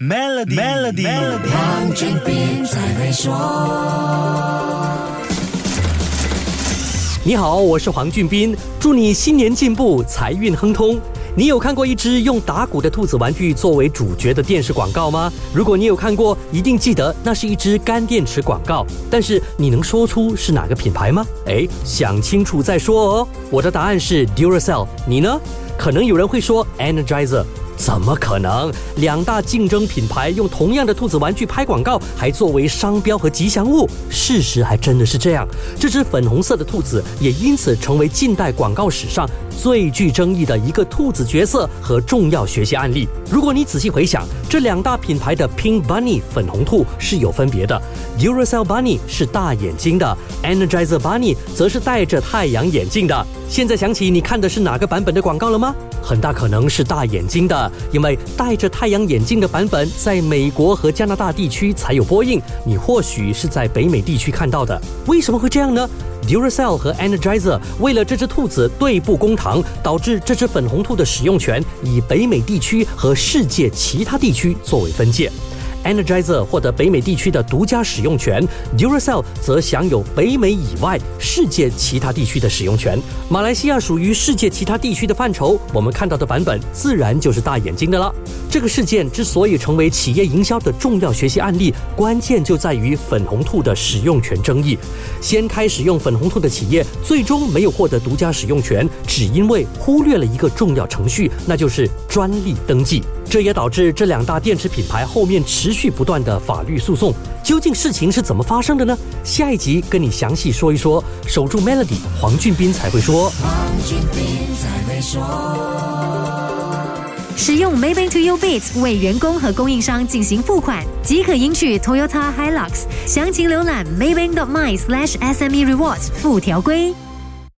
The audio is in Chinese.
Melody，Melody，黄俊斌才会说。你好，我是黄俊斌，祝你新年进步，财运亨通。你有看过一只用打鼓的兔子玩具作为主角的电视广告吗？如果你有看过，一定记得那是一支干电池广告。但是你能说出是哪个品牌吗？哎，想清楚再说哦。我的答案是 Duracell，你呢？可能有人会说 Energizer。怎么可能？两大竞争品牌用同样的兔子玩具拍广告，还作为商标和吉祥物。事实还真的是这样。这只粉红色的兔子也因此成为近代广告史上最具争议的一个兔子角色和重要学习案例。如果你仔细回想，这两大品牌的 Pink Bunny 粉红兔是有分别的，Duracell Bunny 是大眼睛的，Energizer Bunny 则是戴着太阳眼镜的。现在想起你看的是哪个版本的广告了吗？很大可能是大眼睛的，因为戴着太阳眼镜的版本在美国和加拿大地区才有播映，你或许是在北美地区看到的。为什么会这样呢？Duracell 和 Energizer 为了这只兔子对簿公堂，导致这只粉红兔的使用权以北美地区和世界其他地区作为分界。Energizer 获得北美地区的独家使用权，Duracell 则享有北美以外世界其他地区的使用权。马来西亚属于世界其他地区的范畴，我们看到的版本自然就是大眼睛的了。这个事件之所以成为企业营销的重要学习案例，关键就在于粉红兔的使用权争议。先开始用粉红兔的企业，最终没有获得独家使用权，只因为忽略了一个重要程序，那就是专利登记。这也导致这两大电池品牌后面持续不断的法律诉讼。究竟事情是怎么发生的呢？下一集跟你详细说一说。守住 Melody，黄俊斌才会说。使用 Maybank to You Bits 为员工和供应商进行付款，即可赢取 Toyota Hilux。详情浏览 Maybank dot my slash SME Rewards 附条规。